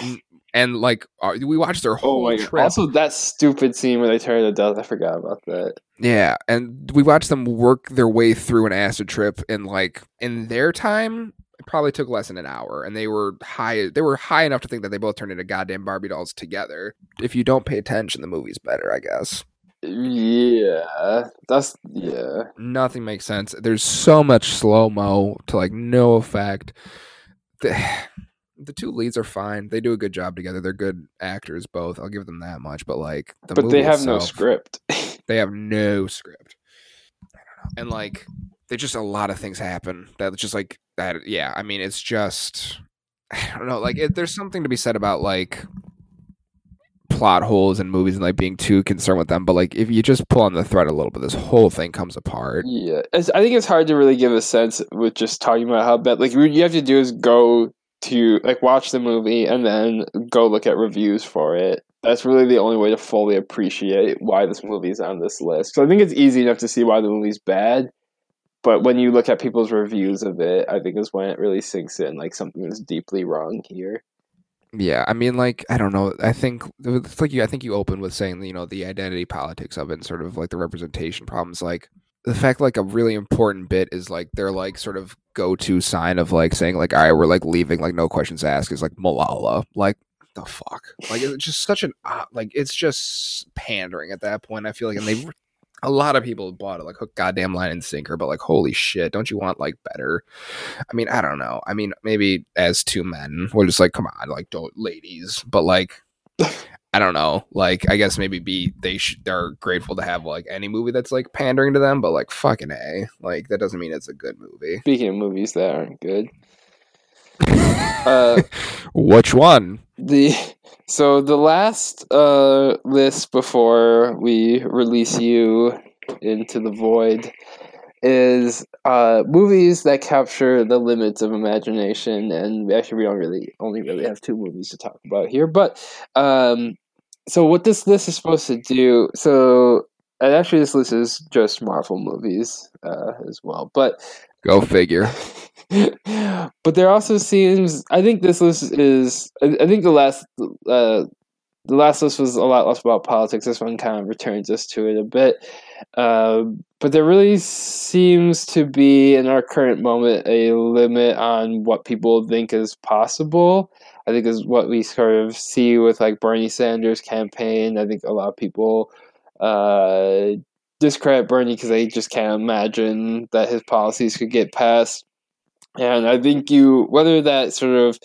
and like uh, we watched their oh whole oh trip. Also, that stupid scene where they turn to death. I forgot about that. Yeah, and we watched them work their way through an acid trip, and like in their time, it probably took less than an hour. And they were high. They were high enough to think that they both turned into goddamn Barbie dolls together. If you don't pay attention, the movie's better, I guess. Yeah, that's yeah. Nothing makes sense. There's so much slow mo to like no effect. The, the two leads are fine. They do a good job together. They're good actors, both. I'll give them that much. But like, the but they have itself, no script. they have no script. And like, there's just a lot of things happen that just like that. Yeah, I mean, it's just I don't know. Like, it, there's something to be said about like plot holes in movies and like being too concerned with them. But like, if you just pull on the thread a little bit, this whole thing comes apart. Yeah, it's, I think it's hard to really give a sense with just talking about how bad. Like, what you have to do is go to like watch the movie and then go look at reviews for it. That's really the only way to fully appreciate why this movie's on this list. So I think it's easy enough to see why the movie's bad, but when you look at people's reviews of it, I think is when it really sinks in like something is deeply wrong here. Yeah, I mean, like I don't know. I think it's like you. I think you opened with saying you know the identity politics of it, and sort of like the representation problems. Like the fact, like a really important bit is like their like sort of go to sign of like saying like, "All right, we're like leaving," like no questions asked is like Malala. Like the fuck, like it's just such an uh, like it's just pandering at that point. I feel like, and they a lot of people bought it like hook goddamn line and sinker but like holy shit don't you want like better i mean i don't know i mean maybe as two men we're just like come on like don't ladies but like i don't know like i guess maybe be they sh- they're grateful to have like any movie that's like pandering to them but like fucking a like that doesn't mean it's a good movie speaking of movies that aren't good uh which one the so the last uh, list before we release you into the void is uh, movies that capture the limits of imagination, and actually we don't really only really have two movies to talk about here. But um, so what this list is supposed to do, so and actually this list is just Marvel movies uh, as well, but go figure. but there also seems I think this list is I, think the last uh, the last list was a lot less about politics. This one kind of returns us to it a bit. Uh, but there really seems to be in our current moment a limit on what people think is possible. I think is what we sort of see with like Bernie Sanders' campaign. I think a lot of people uh, discredit Bernie because they just can't imagine that his policies could get passed. And I think you, whether that sort of,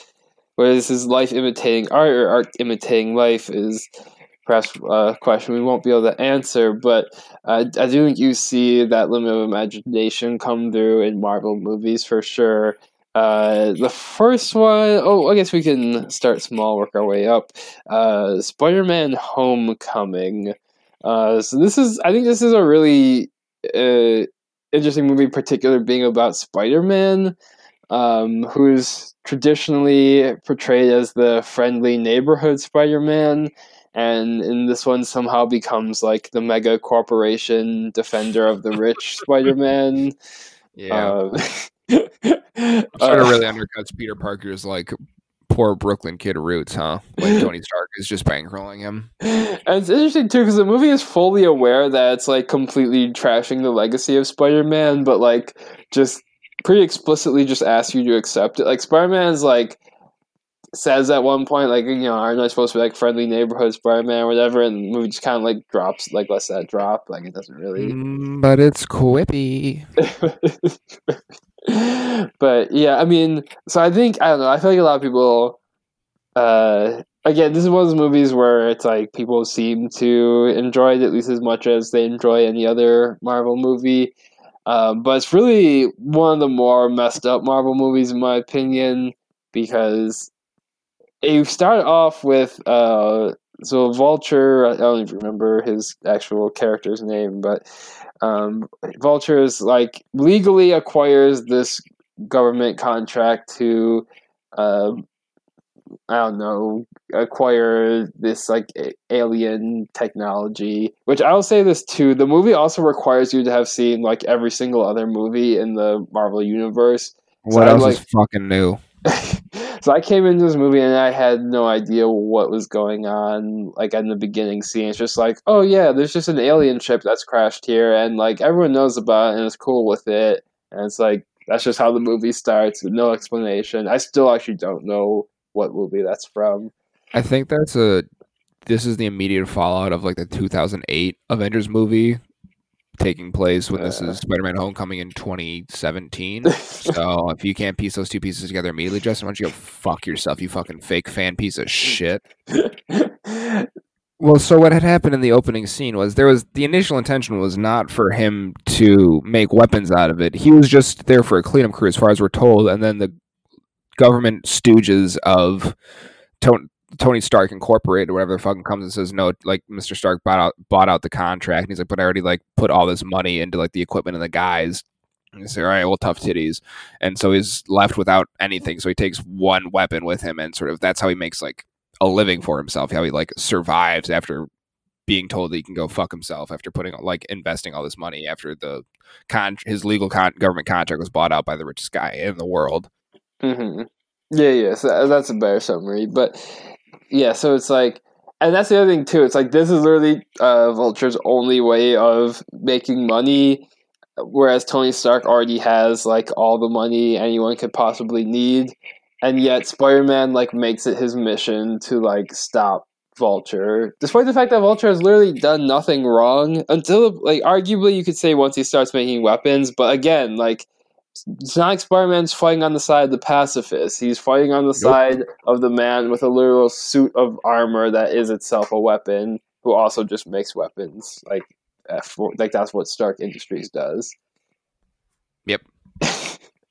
whether this is life imitating art or art imitating life, is perhaps a question we won't be able to answer. But uh, I do think you see that limit of imagination come through in Marvel movies for sure. Uh, the first one, oh, I guess we can start small, work our way up. Uh, Spider Man Homecoming. Uh, so this is, I think this is a really uh, interesting movie, particular being about Spider Man um, who's traditionally portrayed as the friendly neighborhood Spider-Man, and in this one somehow becomes like the mega corporation defender of the rich Spider-Man. Yeah, uh, sort of really undercuts Peter Parker's like poor Brooklyn kid roots, huh? Like Tony Stark is just bankrolling him. And it's interesting too because the movie is fully aware that it's like completely trashing the legacy of Spider-Man, but like just pretty explicitly just asks you to accept it. Like Spider Man's like says at one point, like, you know, aren't I supposed to be like friendly neighborhood Spider Man or whatever? And the movie just kind of like drops, like, lets that drop. Like, it doesn't really. Mm, but it's quippy. but yeah, I mean, so I think, I don't know, I feel like a lot of people, uh, again, this is one of those movies where it's like people seem to enjoy it at least as much as they enjoy any other Marvel movie. Um, but it's really one of the more messed up Marvel movies, in my opinion, because you start off with uh, so Vulture. I don't even remember his actual character's name, but um, Vulture is like legally acquires this government contract to uh, I don't know, acquire this like alien technology. Which I'll say this too: the movie also requires you to have seen like every single other movie in the Marvel universe. What so else like, is fucking new? so I came into this movie and I had no idea what was going on. Like in the beginning scene, it's just like, oh yeah, there's just an alien ship that's crashed here, and like everyone knows about it and is cool with it. And it's like that's just how the movie starts with no explanation. I still actually don't know what movie that's from. I think that's a. This is the immediate fallout of like the 2008 Avengers movie taking place when this is Spider-Man: Homecoming in 2017. so if you can't piece those two pieces together immediately, Justin, why don't you go fuck yourself, you fucking fake fan piece of shit? Well, so what had happened in the opening scene was there was the initial intention was not for him to make weapons out of it. He was just there for a cleanup crew, as far as we're told, and then the government stooges of Tony, Tony Stark Incorporated or whatever the fucking comes and says no, like Mr. Stark bought out bought out the contract, and he's like, but I already like put all this money into like the equipment and the guys. And they say, all right, well, tough titties, and so he's left without anything. So he takes one weapon with him, and sort of that's how he makes like a living for himself. How he like survives after being told that he can go fuck himself after putting like investing all this money after the con his legal con- government contract was bought out by the richest guy in the world. Mm-hmm. Yeah, yeah. So that's a better summary, but yeah. So it's like, and that's the other thing too. It's like this is literally uh, Vulture's only way of making money, whereas Tony Stark already has like all the money anyone could possibly need and yet Spider-Man like makes it his mission to like stop Vulture, despite the fact that Vulture has literally done nothing wrong until like arguably you could say once he starts making weapons, but again like. It's not Spider-Man's fighting on the side of the pacifist. He's fighting on the nope. side of the man with a literal suit of armor that is itself a weapon, who also just makes weapons. Like, F- like that's what Stark Industries does. Yep.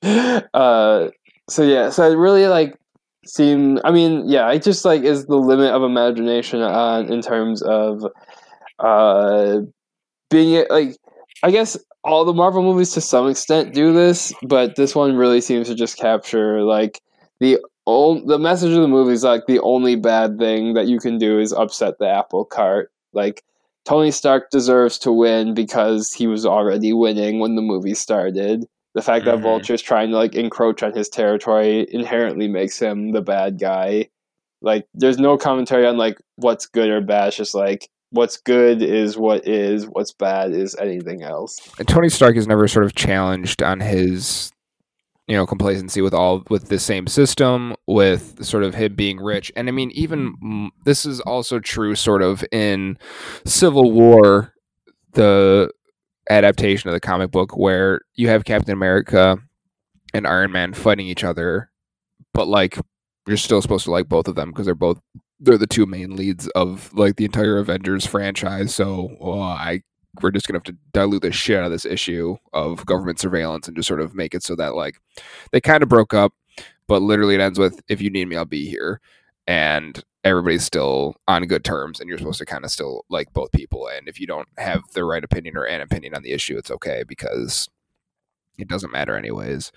uh, so yeah, so it really like seem. I mean, yeah, it just like is the limit of imagination on in terms of uh being like I guess all the Marvel movies to some extent do this, but this one really seems to just capture like the old the message of the movie is like the only bad thing that you can do is upset the apple cart. Like Tony Stark deserves to win because he was already winning when the movie started. The fact mm-hmm. that Vulture's trying to like encroach on his territory inherently makes him the bad guy. Like there's no commentary on like what's good or bad. It's just like what's good is what is, what's bad is anything else. And Tony Stark is never sort of challenged on his you know complacency with all with the same system with sort of him being rich and i mean even this is also true sort of in civil war the adaptation of the comic book where you have Captain America and Iron Man fighting each other, but like you're still supposed to like both of them because they're both they're the two main leads of like the entire Avengers franchise. So uh, I we're just gonna have to dilute the shit out of this issue of government surveillance and just sort of make it so that like they kind of broke up, but literally it ends with if you need me, I'll be here. And everybody's still on good terms and you're supposed to kind of still like both people and if you don't have the right opinion or an opinion on the issue it's okay because it doesn't matter anyways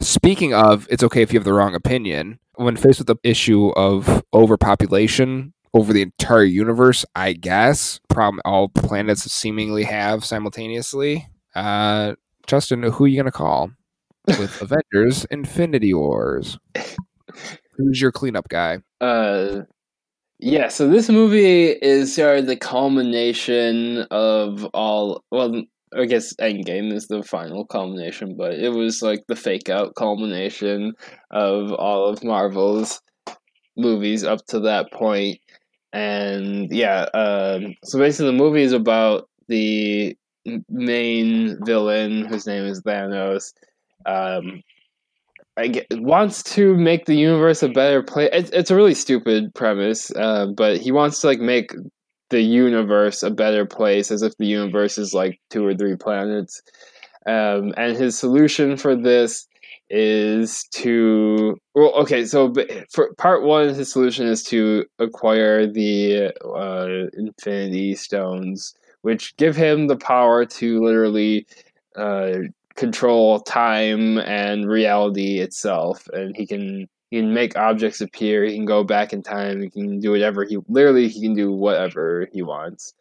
speaking of it's okay if you have the wrong opinion when faced with the issue of overpopulation over the entire universe i guess problem all planets seemingly have simultaneously uh justin who are you gonna call with avengers infinity wars who's your cleanup guy uh yeah, so this movie is sort of the culmination of all. Well, I guess Endgame is the final culmination, but it was like the fake out culmination of all of Marvel's movies up to that point. And yeah, um, so basically, the movie is about the main villain, whose name is Thanos, um, I get, wants to make the universe a better place. It's, it's a really stupid premise, uh, but he wants to like make the universe a better place, as if the universe is like two or three planets. Um, and his solution for this is to well, okay. So for part one, his solution is to acquire the uh, Infinity Stones, which give him the power to literally uh, control time and reality itself and he can he can make objects appear he can go back in time he can do whatever he literally he can do whatever he wants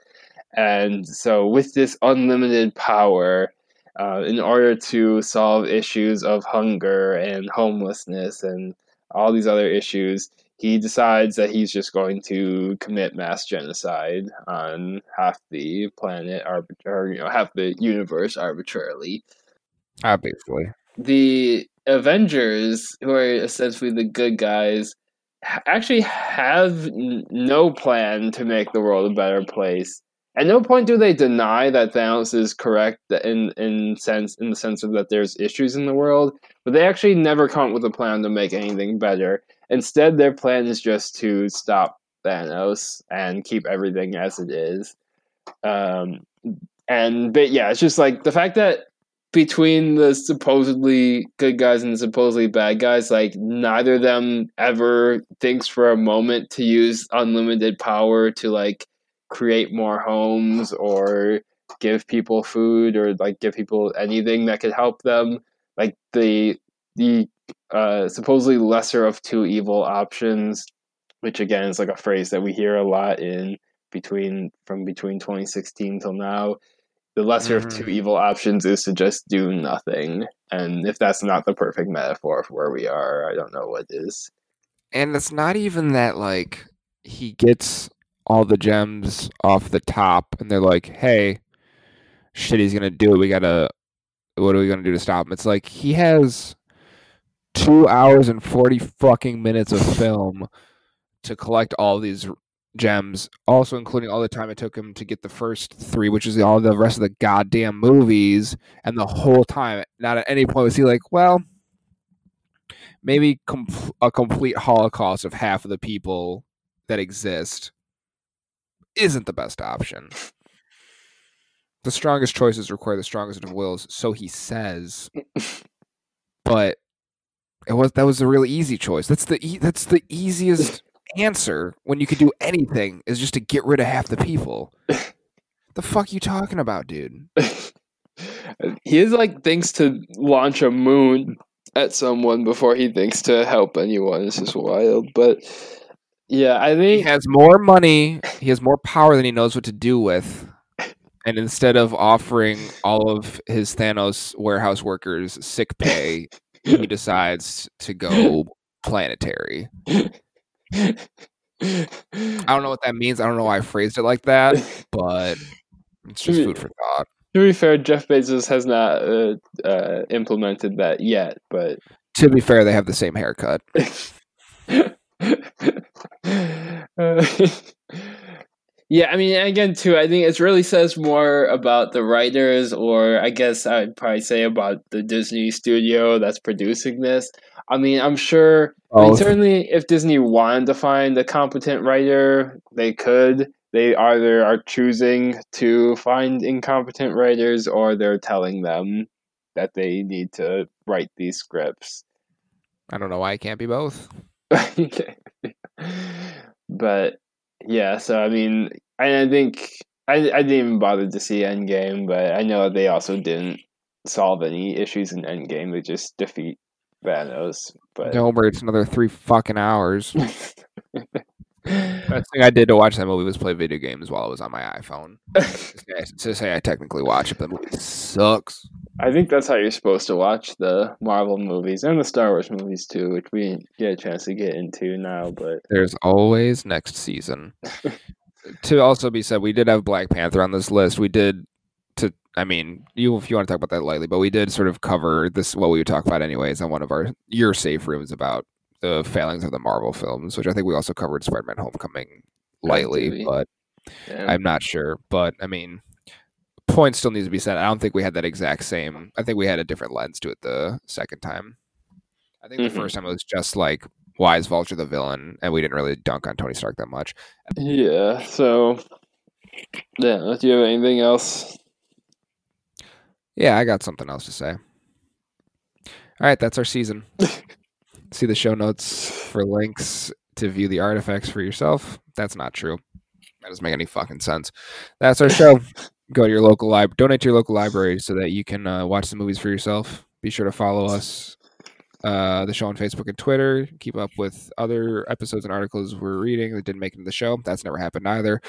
and so with this unlimited power uh, in order to solve issues of hunger and homelessness and all these other issues he decides that he's just going to commit mass genocide on half the planet or you know half the universe arbitrarily Obviously. The Avengers, who are essentially the good guys, actually have n- no plan to make the world a better place. At no point do they deny that Thanos is correct in in sense in the sense of that there's issues in the world, but they actually never come up with a plan to make anything better. Instead, their plan is just to stop Thanos and keep everything as it is. Um, and but yeah, it's just like the fact that between the supposedly good guys and the supposedly bad guys, like neither of them ever thinks for a moment to use unlimited power to like create more homes or give people food or like give people anything that could help them. Like the the uh, supposedly lesser of two evil options, which again is like a phrase that we hear a lot in between from between 2016 till now the lesser mm-hmm. of two mm-hmm. evil options is to just do nothing. And if that's not the perfect metaphor for where we are, I don't know what is. And it's not even that like he gets all the gems off the top and they're like, hey, shit, he's gonna do it. We gotta what are we gonna do to stop him? It's like he has two hours and forty fucking minutes of film to collect all these gems, also including all the time it took him to get the first three, which is all the rest of the goddamn movies, and the whole time, not at any point was he like, well, maybe com- a complete holocaust of half of the people that exist isn't the best option. The strongest choices require the strongest of wills, so he says. but it was that was a really easy choice. That's the e- that's the easiest answer when you could do anything is just to get rid of half the people. the fuck you talking about, dude? he is like thinks to launch a moon at someone before he thinks to help anyone. This is wild. But yeah, I think he has more money, he has more power than he knows what to do with. And instead of offering all of his Thanos warehouse workers sick pay, he decides to go planetary. I don't know what that means. I don't know why I phrased it like that, but it's just food for thought. To be fair, Jeff Bezos has not uh, uh, implemented that yet, but to be fair, they have the same haircut. uh, yeah, I mean, again, too, I think it really says more about the writers, or I guess I'd probably say about the Disney studio that's producing this. I mean, I'm sure. I mean, oh. certainly, if Disney wanted to find a competent writer, they could. They either are choosing to find incompetent writers, or they're telling them that they need to write these scripts. I don't know why it can't be both. but yeah, so I mean, I, I think I, I didn't even bother to see Endgame, but I know they also didn't solve any issues in Endgame. They just defeat Thanos. But don't worry, it's another three fucking hours. Best thing I did to watch that movie was play video games while I was on my iPhone. to say I technically watch it, but the movie sucks. I think that's how you're supposed to watch the Marvel movies and the Star Wars movies too, which we didn't get a chance to get into now. But there's always next season. to also be said, we did have Black Panther on this list. We did to I mean, you if you want to talk about that lightly, but we did sort of cover this what we would talk about anyways on one of our your safe rooms about the failings of the Marvel films, which I think we also covered Spider-Man: Homecoming lightly, but yeah. I'm not sure. But I mean, point still needs to be said. I don't think we had that exact same. I think we had a different lens to it the second time. I think mm-hmm. the first time it was just like why is Vulture the villain, and we didn't really dunk on Tony Stark that much. Yeah. So, yeah. Do you have anything else? Yeah, I got something else to say. All right, that's our season. See the show notes for links to view the artifacts for yourself. That's not true. That doesn't make any fucking sense. That's our show. Go to your local library, donate to your local library so that you can uh, watch the movies for yourself. Be sure to follow us, uh, the show on Facebook and Twitter. Keep up with other episodes and articles we're reading that didn't make it to the show. That's never happened either.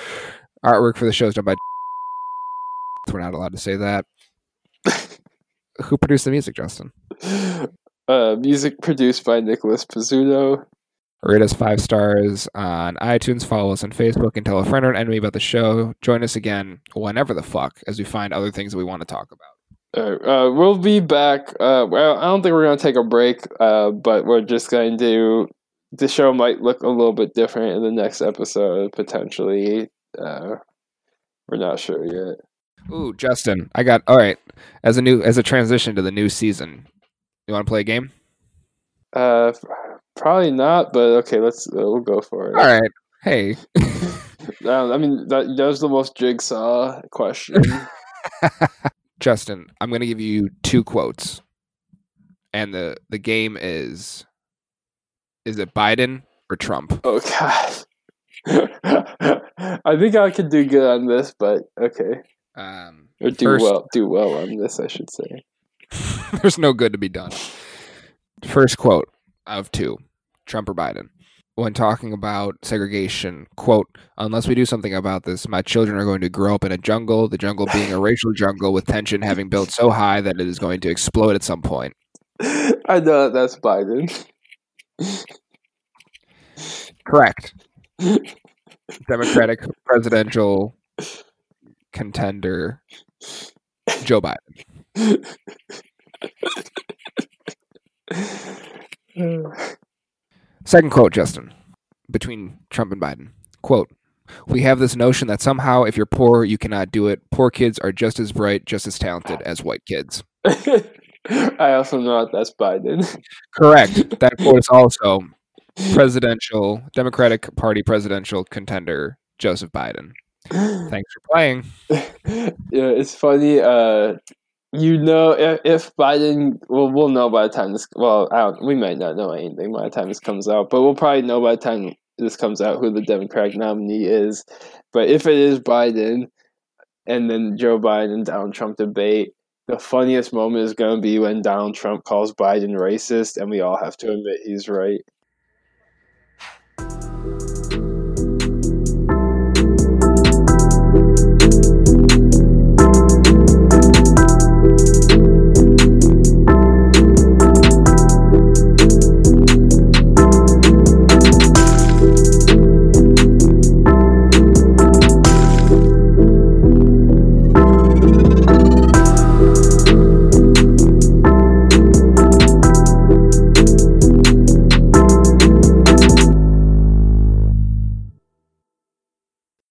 Artwork for the show is done by. We're not allowed to say that. Who produced the music, Justin? Uh, music produced by Nicholas Pizzuto. Rate us five stars on iTunes. Follow us on Facebook and tell a friend or an enemy about the show. Join us again whenever the fuck as we find other things that we want to talk about. Uh, we'll be back. Uh, I don't think we're going to take a break, uh, but we're just going to. The show might look a little bit different in the next episode, potentially. Uh, we're not sure yet. Ooh, Justin, I got all right. As a new as a transition to the new season, you want to play a game? Uh, probably not, but okay, let's uh, we'll go for it. All right. Hey, Um, I mean, that, that was the most jigsaw question. Justin, I'm going to give you two quotes. And the the game is is it Biden or Trump? oh god. I think I could do good on this, but okay. Um Or do First- well do well on this, I should say. there's no good to be done. First quote of two, Trump or Biden. When talking about segregation, quote, unless we do something about this, my children are going to grow up in a jungle, the jungle being a racial jungle with tension having built so high that it is going to explode at some point. I know that's Biden. Correct. Democratic presidential contender Joe Biden. Second quote, Justin, between Trump and Biden. Quote, we have this notion that somehow if you're poor, you cannot do it. Poor kids are just as bright, just as talented as white kids. I also know that that's Biden. Correct. That quote is also presidential, Democratic Party presidential contender Joseph Biden. Thanks for playing. yeah, it's funny. Uh, you know, if, if Biden, well, we'll know by the time this. Well, I don't, we might not know anything by the time this comes out, but we'll probably know by the time this comes out who the Democratic nominee is. But if it is Biden, and then Joe Biden Donald Trump debate, the funniest moment is going to be when Donald Trump calls Biden racist, and we all have to admit he's right.